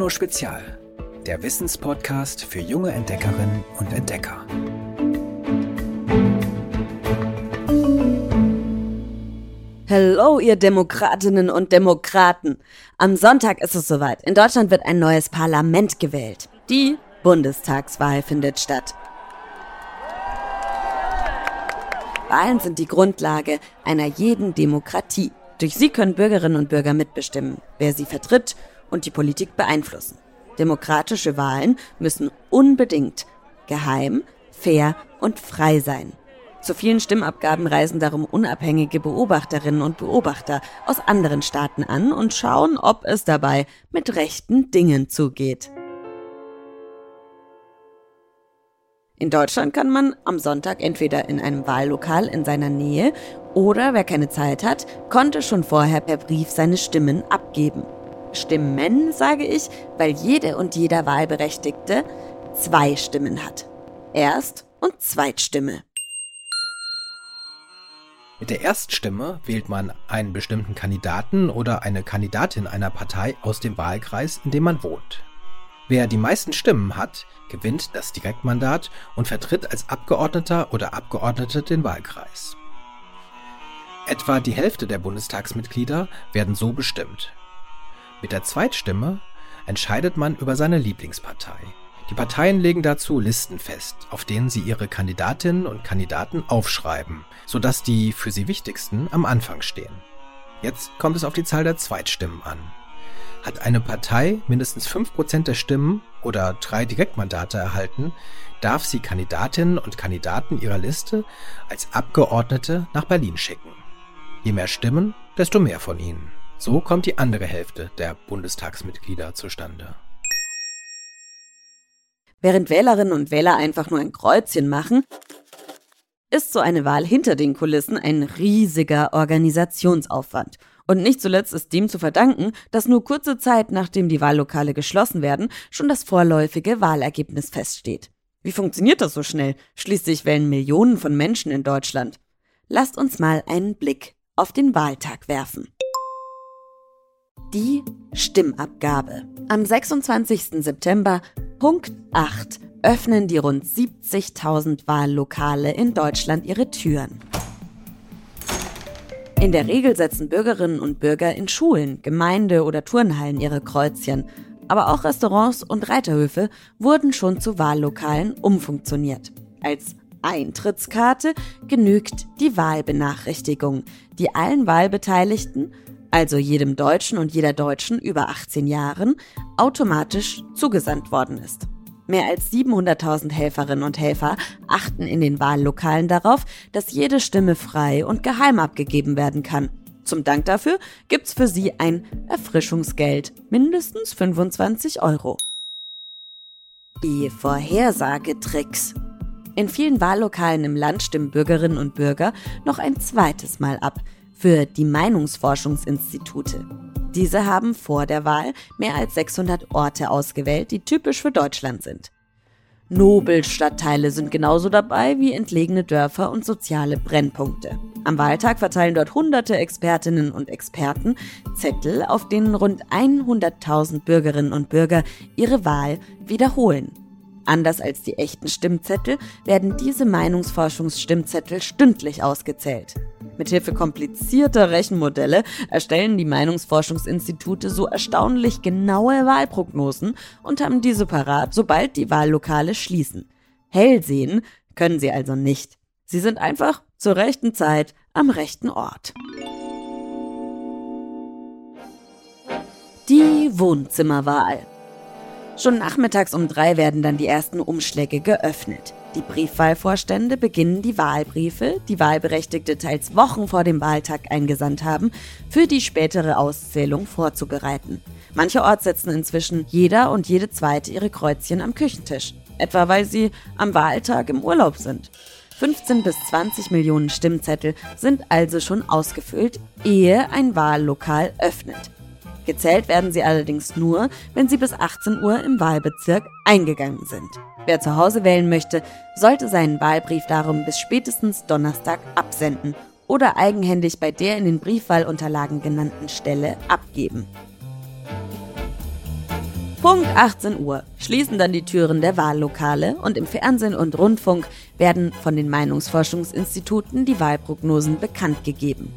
Bruno Spezial, der Wissenspodcast für junge Entdeckerinnen und Entdecker. Hello, ihr Demokratinnen und Demokraten. Am Sonntag ist es soweit. In Deutschland wird ein neues Parlament gewählt. Die Bundestagswahl findet statt. Wahlen sind die Grundlage einer jeden Demokratie. Durch sie können Bürgerinnen und Bürger mitbestimmen, wer sie vertritt und die Politik beeinflussen. Demokratische Wahlen müssen unbedingt geheim, fair und frei sein. Zu vielen Stimmabgaben reisen darum unabhängige Beobachterinnen und Beobachter aus anderen Staaten an und schauen, ob es dabei mit rechten Dingen zugeht. In Deutschland kann man am Sonntag entweder in einem Wahllokal in seiner Nähe oder, wer keine Zeit hat, konnte schon vorher per Brief seine Stimmen abgeben. Stimmen, sage ich, weil jede und jeder Wahlberechtigte zwei Stimmen hat. Erst- und Zweitstimme. Mit der Erststimme wählt man einen bestimmten Kandidaten oder eine Kandidatin einer Partei aus dem Wahlkreis, in dem man wohnt. Wer die meisten Stimmen hat, gewinnt das Direktmandat und vertritt als Abgeordneter oder Abgeordnete den Wahlkreis. Etwa die Hälfte der Bundestagsmitglieder werden so bestimmt. Mit der Zweitstimme entscheidet man über seine Lieblingspartei. Die Parteien legen dazu Listen fest, auf denen sie ihre Kandidatinnen und Kandidaten aufschreiben, sodass die für sie wichtigsten am Anfang stehen. Jetzt kommt es auf die Zahl der Zweitstimmen an. Hat eine Partei mindestens 5% der Stimmen oder drei Direktmandate erhalten, darf sie Kandidatinnen und Kandidaten ihrer Liste als Abgeordnete nach Berlin schicken. Je mehr Stimmen, desto mehr von ihnen. So kommt die andere Hälfte der Bundestagsmitglieder zustande. Während Wählerinnen und Wähler einfach nur ein Kreuzchen machen, ist so eine Wahl hinter den Kulissen ein riesiger Organisationsaufwand. Und nicht zuletzt ist dem zu verdanken, dass nur kurze Zeit nachdem die Wahllokale geschlossen werden, schon das vorläufige Wahlergebnis feststeht. Wie funktioniert das so schnell? Schließlich wählen Millionen von Menschen in Deutschland. Lasst uns mal einen Blick auf den Wahltag werfen. Die Stimmabgabe. Am 26. September, Punkt 8, öffnen die rund 70.000 Wahllokale in Deutschland ihre Türen. In der Regel setzen Bürgerinnen und Bürger in Schulen, Gemeinde- oder Turnhallen ihre Kreuzchen. Aber auch Restaurants und Reiterhöfe wurden schon zu Wahllokalen umfunktioniert. Als Eintrittskarte genügt die Wahlbenachrichtigung, die allen Wahlbeteiligten also jedem Deutschen und jeder Deutschen über 18 Jahren, automatisch zugesandt worden ist. Mehr als 700.000 Helferinnen und Helfer achten in den Wahllokalen darauf, dass jede Stimme frei und geheim abgegeben werden kann. Zum Dank dafür gibt's für sie ein Erfrischungsgeld, mindestens 25 Euro. Die Vorhersagetricks. In vielen Wahllokalen im Land stimmen Bürgerinnen und Bürger noch ein zweites Mal ab – für die Meinungsforschungsinstitute. Diese haben vor der Wahl mehr als 600 Orte ausgewählt, die typisch für Deutschland sind. Nobelstadtteile sind genauso dabei wie entlegene Dörfer und soziale Brennpunkte. Am Wahltag verteilen dort hunderte Expertinnen und Experten Zettel, auf denen rund 100.000 Bürgerinnen und Bürger ihre Wahl wiederholen. Anders als die echten Stimmzettel werden diese Meinungsforschungsstimmzettel stündlich ausgezählt. Mithilfe komplizierter Rechenmodelle erstellen die Meinungsforschungsinstitute so erstaunlich genaue Wahlprognosen und haben diese parat, sobald die Wahllokale schließen. Hell sehen können sie also nicht. Sie sind einfach zur rechten Zeit am rechten Ort. Die Wohnzimmerwahl. Schon nachmittags um drei werden dann die ersten Umschläge geöffnet. Die Briefwahlvorstände beginnen die Wahlbriefe, die Wahlberechtigte teils Wochen vor dem Wahltag eingesandt haben, für die spätere Auszählung vorzubereiten. Mancherorts setzen inzwischen jeder und jede zweite ihre Kreuzchen am Küchentisch, etwa weil sie am Wahltag im Urlaub sind. 15 bis 20 Millionen Stimmzettel sind also schon ausgefüllt, ehe ein Wahllokal öffnet. Gezählt werden sie allerdings nur, wenn sie bis 18 Uhr im Wahlbezirk eingegangen sind. Wer zu Hause wählen möchte, sollte seinen Wahlbrief darum bis spätestens Donnerstag absenden oder eigenhändig bei der in den Briefwahlunterlagen genannten Stelle abgeben. Punkt 18 Uhr schließen dann die Türen der Wahllokale und im Fernsehen und Rundfunk werden von den Meinungsforschungsinstituten die Wahlprognosen bekannt gegeben.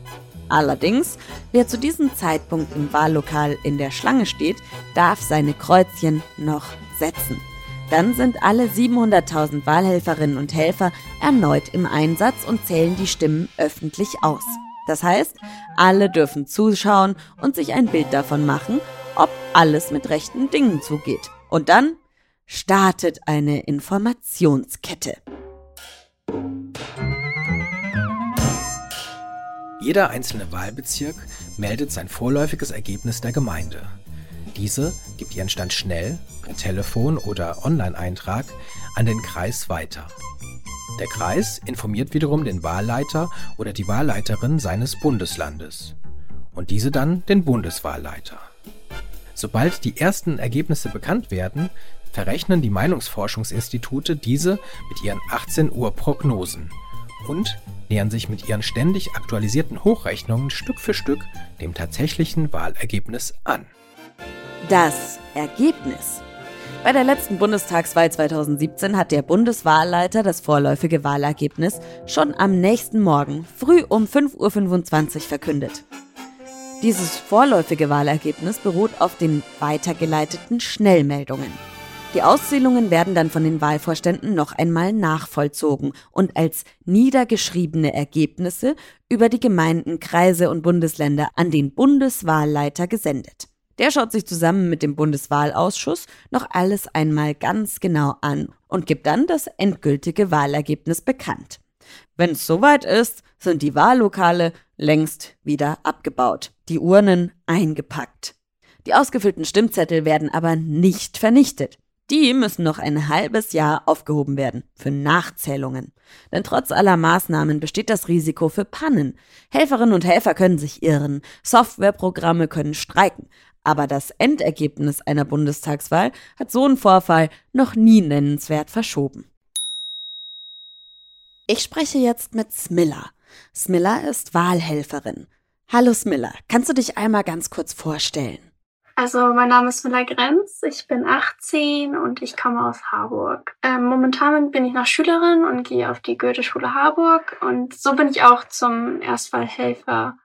Allerdings, wer zu diesem Zeitpunkt im Wahllokal in der Schlange steht, darf seine Kreuzchen noch setzen. Dann sind alle 700.000 Wahlhelferinnen und Helfer erneut im Einsatz und zählen die Stimmen öffentlich aus. Das heißt, alle dürfen zuschauen und sich ein Bild davon machen, ob alles mit rechten Dingen zugeht. Und dann startet eine Informationskette. Jeder einzelne Wahlbezirk meldet sein vorläufiges Ergebnis der Gemeinde. Diese gibt ihren Stand schnell, per Telefon oder Online-Eintrag, an den Kreis weiter. Der Kreis informiert wiederum den Wahlleiter oder die Wahlleiterin seines Bundeslandes und diese dann den Bundeswahlleiter. Sobald die ersten Ergebnisse bekannt werden, verrechnen die Meinungsforschungsinstitute diese mit ihren 18 Uhr Prognosen und nähern sich mit ihren ständig aktualisierten Hochrechnungen Stück für Stück dem tatsächlichen Wahlergebnis an. Das Ergebnis. Bei der letzten Bundestagswahl 2017 hat der Bundeswahlleiter das vorläufige Wahlergebnis schon am nächsten Morgen früh um 5.25 Uhr verkündet. Dieses vorläufige Wahlergebnis beruht auf den weitergeleiteten Schnellmeldungen. Die Auszählungen werden dann von den Wahlvorständen noch einmal nachvollzogen und als niedergeschriebene Ergebnisse über die Gemeinden, Kreise und Bundesländer an den Bundeswahlleiter gesendet. Der schaut sich zusammen mit dem Bundeswahlausschuss noch alles einmal ganz genau an und gibt dann das endgültige Wahlergebnis bekannt. Wenn es soweit ist, sind die Wahllokale längst wieder abgebaut, die Urnen eingepackt. Die ausgefüllten Stimmzettel werden aber nicht vernichtet. Die müssen noch ein halbes Jahr aufgehoben werden für Nachzählungen. Denn trotz aller Maßnahmen besteht das Risiko für Pannen. Helferinnen und Helfer können sich irren, Softwareprogramme können streiken, aber das Endergebnis einer Bundestagswahl hat so einen Vorfall noch nie nennenswert verschoben. Ich spreche jetzt mit Smilla. Smilla ist Wahlhelferin. Hallo Smilla, kannst du dich einmal ganz kurz vorstellen? Also mein Name ist Smilla Grenz, ich bin 18 und ich komme aus Harburg. Ähm, momentan bin ich noch Schülerin und gehe auf die Goethe-Schule Harburg und so bin ich auch zum Erstwahlhelfer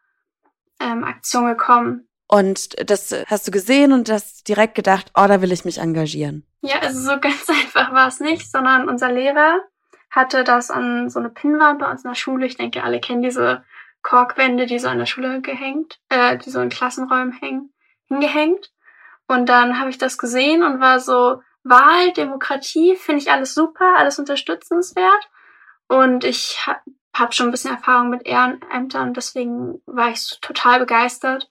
ähm, Aktion gekommen. Und das hast du gesehen und hast direkt gedacht, oh, da will ich mich engagieren. Ja, also so ganz einfach war es nicht, sondern unser Lehrer hatte das an so eine Pinnwand bei uns in der Schule. Ich denke, alle kennen diese Korkwände, die so an der Schule gehängt, äh, die so in Klassenräumen hängen, hingehängt. Und dann habe ich das gesehen und war so, Wahl, Demokratie, finde ich alles super, alles unterstützenswert. Und ich habe hab schon ein bisschen Erfahrung mit Ehrenämtern, deswegen war ich total begeistert.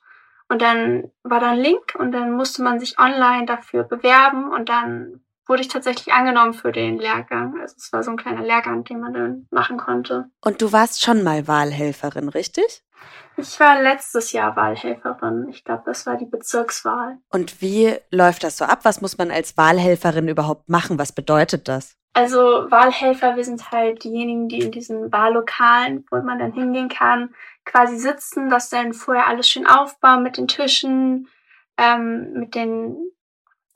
Und dann war da ein Link und dann musste man sich online dafür bewerben und dann wurde ich tatsächlich angenommen für den Lehrgang. Also es war so ein kleiner Lehrgang, den man dann machen konnte. Und du warst schon mal Wahlhelferin, richtig? Ich war letztes Jahr Wahlhelferin. Ich glaube, das war die Bezirkswahl. Und wie läuft das so ab? Was muss man als Wahlhelferin überhaupt machen? Was bedeutet das? Also Wahlhelfer, wir sind halt diejenigen, die in diesen Wahllokalen, wo man dann hingehen kann, quasi sitzen, das dann vorher alles schön aufbauen mit den Tischen, ähm, mit den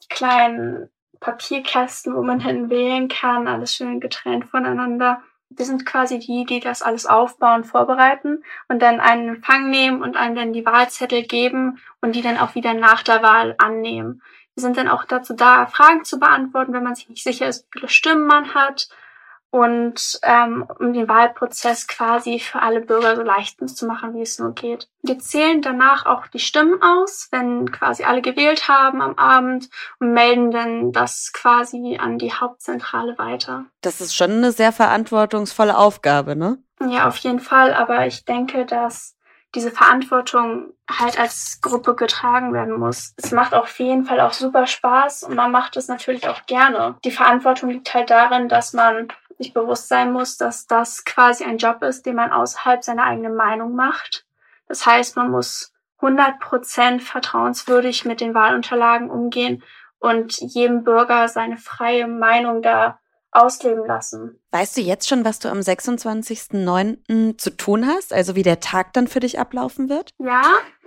kleinen Papierkästen, wo man dann wählen kann, alles schön getrennt voneinander. Wir sind quasi die, die das alles aufbauen, vorbereiten und dann einen Empfang nehmen und einem dann die Wahlzettel geben und die dann auch wieder nach der Wahl annehmen. Wir sind dann auch dazu da, Fragen zu beantworten, wenn man sich nicht sicher ist, wie viele Stimmen man hat und ähm, um den Wahlprozess quasi für alle Bürger so leicht zu machen, wie es nur geht. Wir zählen danach auch die Stimmen aus, wenn quasi alle gewählt haben am Abend und melden dann das quasi an die Hauptzentrale weiter. Das ist schon eine sehr verantwortungsvolle Aufgabe, ne? Ja, auf jeden Fall, aber ich denke, dass diese Verantwortung halt als Gruppe getragen werden muss. Es macht auf jeden Fall auch super Spaß und man macht es natürlich auch gerne. Die Verantwortung liegt halt darin, dass man sich bewusst sein muss, dass das quasi ein Job ist, den man außerhalb seiner eigenen Meinung macht. Das heißt, man muss 100% vertrauenswürdig mit den Wahlunterlagen umgehen und jedem Bürger seine freie Meinung da ausleben lassen. Weißt du jetzt schon, was du am 26.09. zu tun hast? Also wie der Tag dann für dich ablaufen wird? Ja,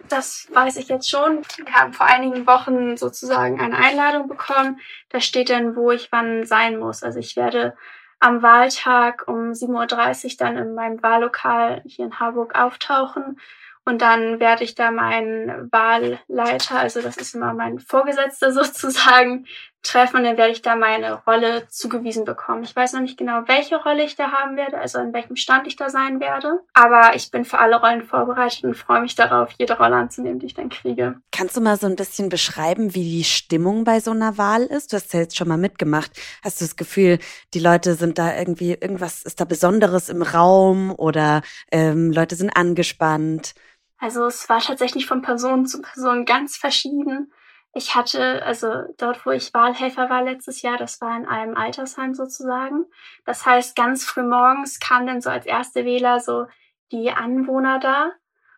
das weiß ich jetzt schon. Wir haben vor einigen Wochen sozusagen eine Einladung bekommen. Da steht dann, wo ich wann sein muss. Also ich werde am Wahltag um 7.30 Uhr dann in meinem Wahllokal hier in Harburg auftauchen. Und dann werde ich da meinen Wahlleiter, also das ist immer mein Vorgesetzter sozusagen, treffen und dann werde ich da meine Rolle zugewiesen bekommen. Ich weiß noch nicht genau, welche Rolle ich da haben werde, also in welchem Stand ich da sein werde. Aber ich bin für alle Rollen vorbereitet und freue mich darauf, jede Rolle anzunehmen, die ich dann kriege. Kannst du mal so ein bisschen beschreiben, wie die Stimmung bei so einer Wahl ist? Du hast ja jetzt schon mal mitgemacht. Hast du das Gefühl, die Leute sind da irgendwie, irgendwas ist da Besonderes im Raum oder ähm, Leute sind angespannt? Also es war tatsächlich von Person zu Person ganz verschieden. Ich hatte, also dort, wo ich Wahlhelfer war letztes Jahr, das war in einem Altersheim sozusagen. Das heißt, ganz früh morgens kamen dann so als erste Wähler so die Anwohner da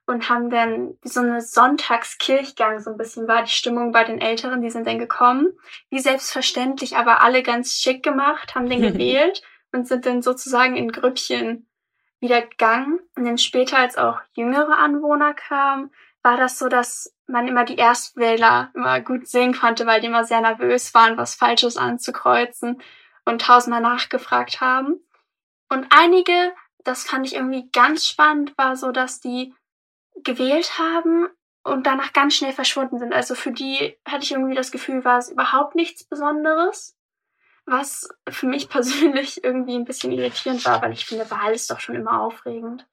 und haben dann so eine Sonntagskirchgang so ein bisschen war die Stimmung bei den Älteren, die sind dann gekommen. Wie selbstverständlich, aber alle ganz schick gemacht, haben den gewählt und sind dann sozusagen in Grüppchen wieder gegangen. Und dann später, als auch jüngere Anwohner kamen, war das so, dass man immer die Erstwähler immer gut sehen konnte, weil die immer sehr nervös waren, was Falsches anzukreuzen und tausendmal nachgefragt haben. Und einige, das fand ich irgendwie ganz spannend, war so, dass die gewählt haben und danach ganz schnell verschwunden sind. Also für die hatte ich irgendwie das Gefühl, war es überhaupt nichts Besonderes was für mich persönlich irgendwie ein bisschen irritierend war, weil ich finde, Wahl ist doch schon immer aufregend.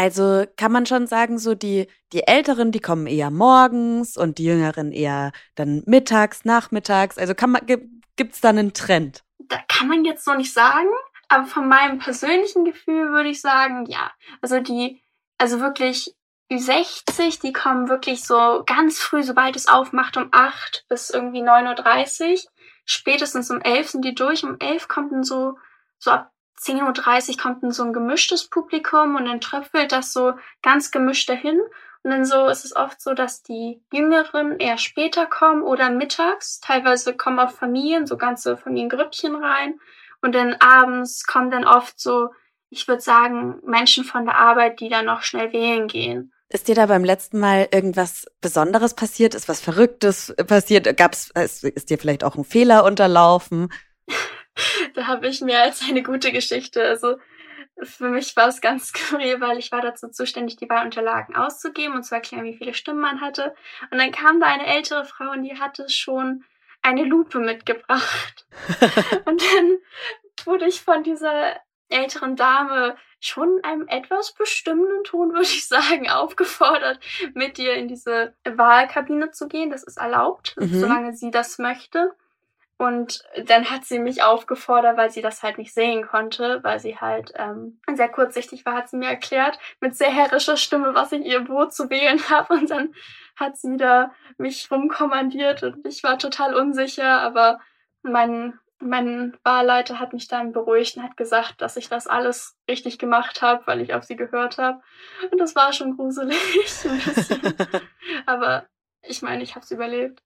Also kann man schon sagen, so die, die Älteren, die kommen eher morgens und die Jüngeren eher dann mittags, nachmittags. Also kann man, gibt es da einen Trend? Da kann man jetzt noch nicht sagen, aber von meinem persönlichen Gefühl würde ich sagen, ja. Also die, also wirklich 60, die kommen wirklich so ganz früh, sobald es aufmacht, um 8 bis irgendwie 9.30 Uhr spätestens um elf sind die durch. Um elf kommt dann so, so ab 10.30 Uhr kommt dann so ein gemischtes Publikum und dann tröpfelt das so ganz gemischt dahin. Und dann so ist es oft so, dass die Jüngeren eher später kommen oder mittags. Teilweise kommen auch Familien, so ganze Familiengrüppchen rein. Und dann abends kommen dann oft so, ich würde sagen, Menschen von der Arbeit, die dann noch schnell wählen gehen. Ist dir da beim letzten Mal irgendwas Besonderes passiert? Ist was Verrücktes passiert? Gab's, ist, ist dir vielleicht auch ein Fehler unterlaufen? da habe ich mehr als eine gute Geschichte. Also für mich war es ganz skurril, weil ich war dazu zuständig, die Wahlunterlagen auszugeben und zu erklären, wie viele Stimmen man hatte. Und dann kam da eine ältere Frau und die hatte schon eine Lupe mitgebracht. und dann wurde ich von dieser älteren Dame schon in einem etwas bestimmenden Ton, würde ich sagen, aufgefordert, mit dir in diese Wahlkabine zu gehen. Das ist erlaubt, mhm. solange sie das möchte. Und dann hat sie mich aufgefordert, weil sie das halt nicht sehen konnte, weil sie halt ähm, sehr kurzsichtig war, hat sie mir erklärt, mit sehr herrischer Stimme, was ich ihr wo zu wählen habe. Und dann hat sie da mich rumkommandiert und ich war total unsicher, aber mein mein Wahlleiter hat mich dann beruhigt und hat gesagt, dass ich das alles richtig gemacht habe, weil ich auf sie gehört habe. Und das war schon gruselig ein bisschen. Aber ich meine, ich habe es überlebt.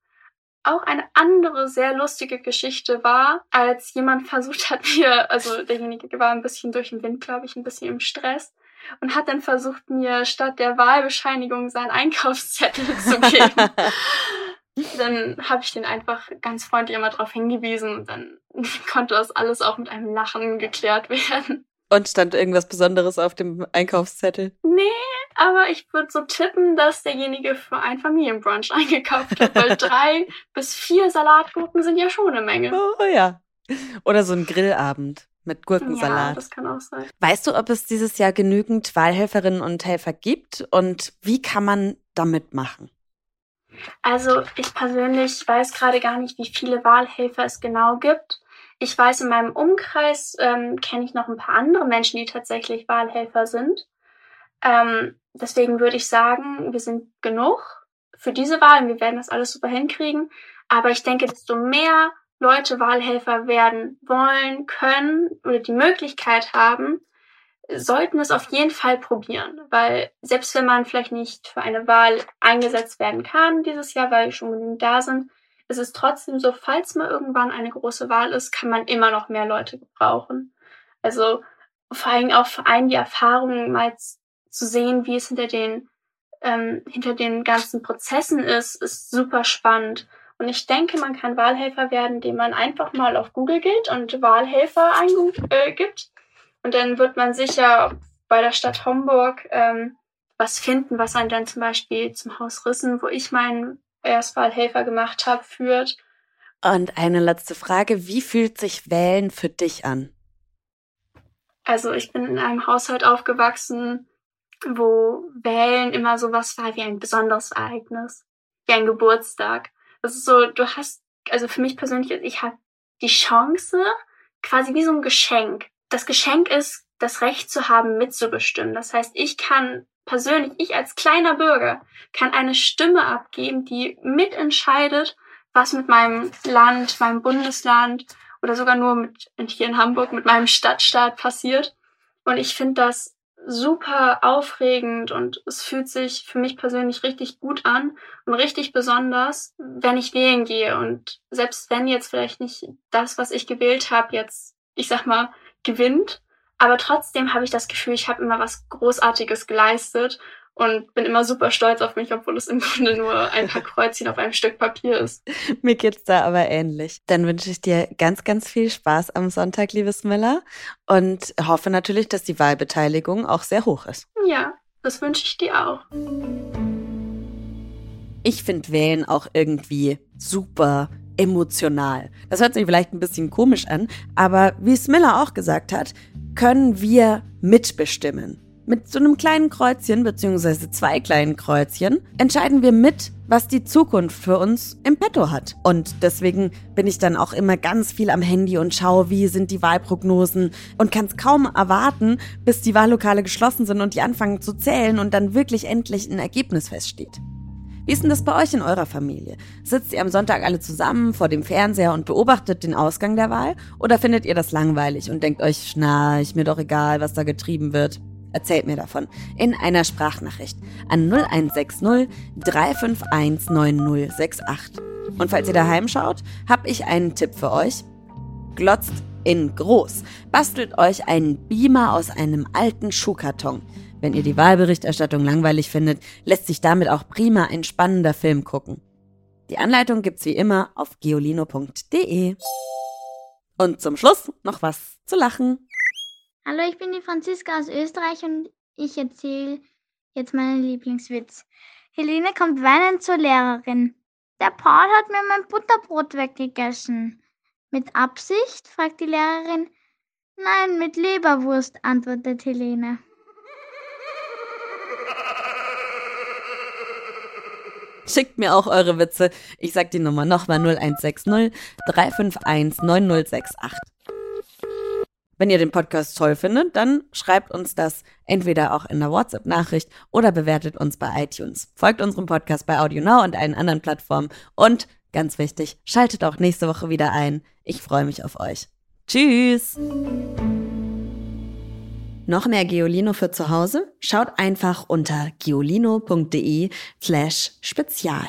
Auch eine andere sehr lustige Geschichte war, als jemand versucht hat, mir, also derjenige war ein bisschen durch den Wind, glaube ich, ein bisschen im Stress und hat dann versucht, mir statt der Wahlbescheinigung seinen Einkaufszettel zu geben. dann habe ich den einfach ganz freundlich immer darauf hingewiesen und dann konnte das alles auch mit einem Lachen geklärt werden. Und stand irgendwas Besonderes auf dem Einkaufszettel? Nee, aber ich würde so tippen, dass derjenige für ein Familienbrunch eingekauft hat, weil drei bis vier Salatgurken sind ja schon eine Menge. Oh ja. Oder so ein Grillabend mit Gurkensalat. Ja, das kann auch sein. Weißt du, ob es dieses Jahr genügend Wahlhelferinnen und Helfer gibt und wie kann man damit machen? Also ich persönlich weiß gerade gar nicht, wie viele Wahlhelfer es genau gibt. Ich weiß, in meinem Umkreis ähm, kenne ich noch ein paar andere Menschen, die tatsächlich Wahlhelfer sind. Ähm, deswegen würde ich sagen, wir sind genug für diese Wahl und wir werden das alles super hinkriegen. Aber ich denke, desto mehr Leute Wahlhelfer werden wollen, können oder die Möglichkeit haben, sollten es auf jeden Fall probieren, weil selbst wenn man vielleicht nicht für eine Wahl eingesetzt werden kann dieses Jahr, weil schon genügend da sind, es ist trotzdem so, falls mal irgendwann eine große Wahl ist, kann man immer noch mehr Leute gebrauchen. Also vor allem auch für einen die Erfahrung mal zu sehen, wie es hinter den ähm, hinter den ganzen Prozessen ist, ist super spannend. Und ich denke, man kann Wahlhelfer werden, indem man einfach mal auf Google geht und Wahlhelfer eingibt. Äh, und dann wird man sicher bei der Stadt Homburg ähm, was finden, was einen dann zum Beispiel zum Haus Rissen, wo ich meinen Erstwahlhelfer gemacht habe, führt. Und eine letzte Frage, wie fühlt sich Wählen für dich an? Also ich bin in einem Haushalt aufgewachsen, wo Wählen immer sowas war wie ein besonderes Ereignis, wie ein Geburtstag. Das ist so, du hast, also für mich persönlich, ich habe die Chance, quasi wie so ein Geschenk. Das Geschenk ist, das Recht zu haben, mitzubestimmen. Das heißt, ich kann persönlich, ich als kleiner Bürger, kann eine Stimme abgeben, die mitentscheidet, was mit meinem Land, meinem Bundesland oder sogar nur mit, hier in Hamburg, mit meinem Stadtstaat passiert. Und ich finde das super aufregend und es fühlt sich für mich persönlich richtig gut an und richtig besonders, wenn ich wählen gehe. Und selbst wenn jetzt vielleicht nicht das, was ich gewählt habe, jetzt, ich sag mal, gewinnt, aber trotzdem habe ich das Gefühl, ich habe immer was Großartiges geleistet und bin immer super stolz auf mich, obwohl es im Grunde nur ein paar Kreuzchen auf einem Stück Papier ist. Mir geht's da aber ähnlich. Dann wünsche ich dir ganz, ganz viel Spaß am Sonntag, liebes Miller, und hoffe natürlich, dass die Wahlbeteiligung auch sehr hoch ist. Ja, das wünsche ich dir auch. Ich finde Wählen auch irgendwie super emotional. Das hört sich vielleicht ein bisschen komisch an, aber wie Smiller auch gesagt hat, können wir mitbestimmen. Mit so einem kleinen Kreuzchen, beziehungsweise zwei kleinen Kreuzchen, entscheiden wir mit, was die Zukunft für uns im Petto hat. Und deswegen bin ich dann auch immer ganz viel am Handy und schaue, wie sind die Wahlprognosen und kann es kaum erwarten, bis die Wahllokale geschlossen sind und die anfangen zu zählen und dann wirklich endlich ein Ergebnis feststeht. Wie ist denn das bei euch in eurer Familie? Sitzt ihr am Sonntag alle zusammen vor dem Fernseher und beobachtet den Ausgang der Wahl? Oder findet ihr das langweilig und denkt euch, schnarch, mir doch egal, was da getrieben wird? Erzählt mir davon in einer Sprachnachricht an 0160 351 9068. Und falls ihr daheim schaut, habe ich einen Tipp für euch. Glotzt in groß. Bastelt euch einen Beamer aus einem alten Schuhkarton. Wenn ihr die Wahlberichterstattung langweilig findet, lässt sich damit auch prima ein spannender Film gucken. Die Anleitung gibt's wie immer auf geolino.de. Und zum Schluss noch was zu lachen. Hallo, ich bin die Franziska aus Österreich und ich erzähle jetzt meinen Lieblingswitz. Helene kommt weinend zur Lehrerin. Der Paul hat mir mein Butterbrot weggegessen. Mit Absicht? fragt die Lehrerin. Nein, mit Leberwurst, antwortet Helene. Schickt mir auch eure Witze. Ich sag die Nummer nochmal 0160 351 9068. Wenn ihr den Podcast toll findet, dann schreibt uns das entweder auch in der WhatsApp-Nachricht oder bewertet uns bei iTunes. Folgt unserem Podcast bei AudioNow und allen anderen Plattformen. Und ganz wichtig, schaltet auch nächste Woche wieder ein. Ich freue mich auf euch. Tschüss! Noch mehr Geolino für zu Hause? Schaut einfach unter geolino.de slash spezial.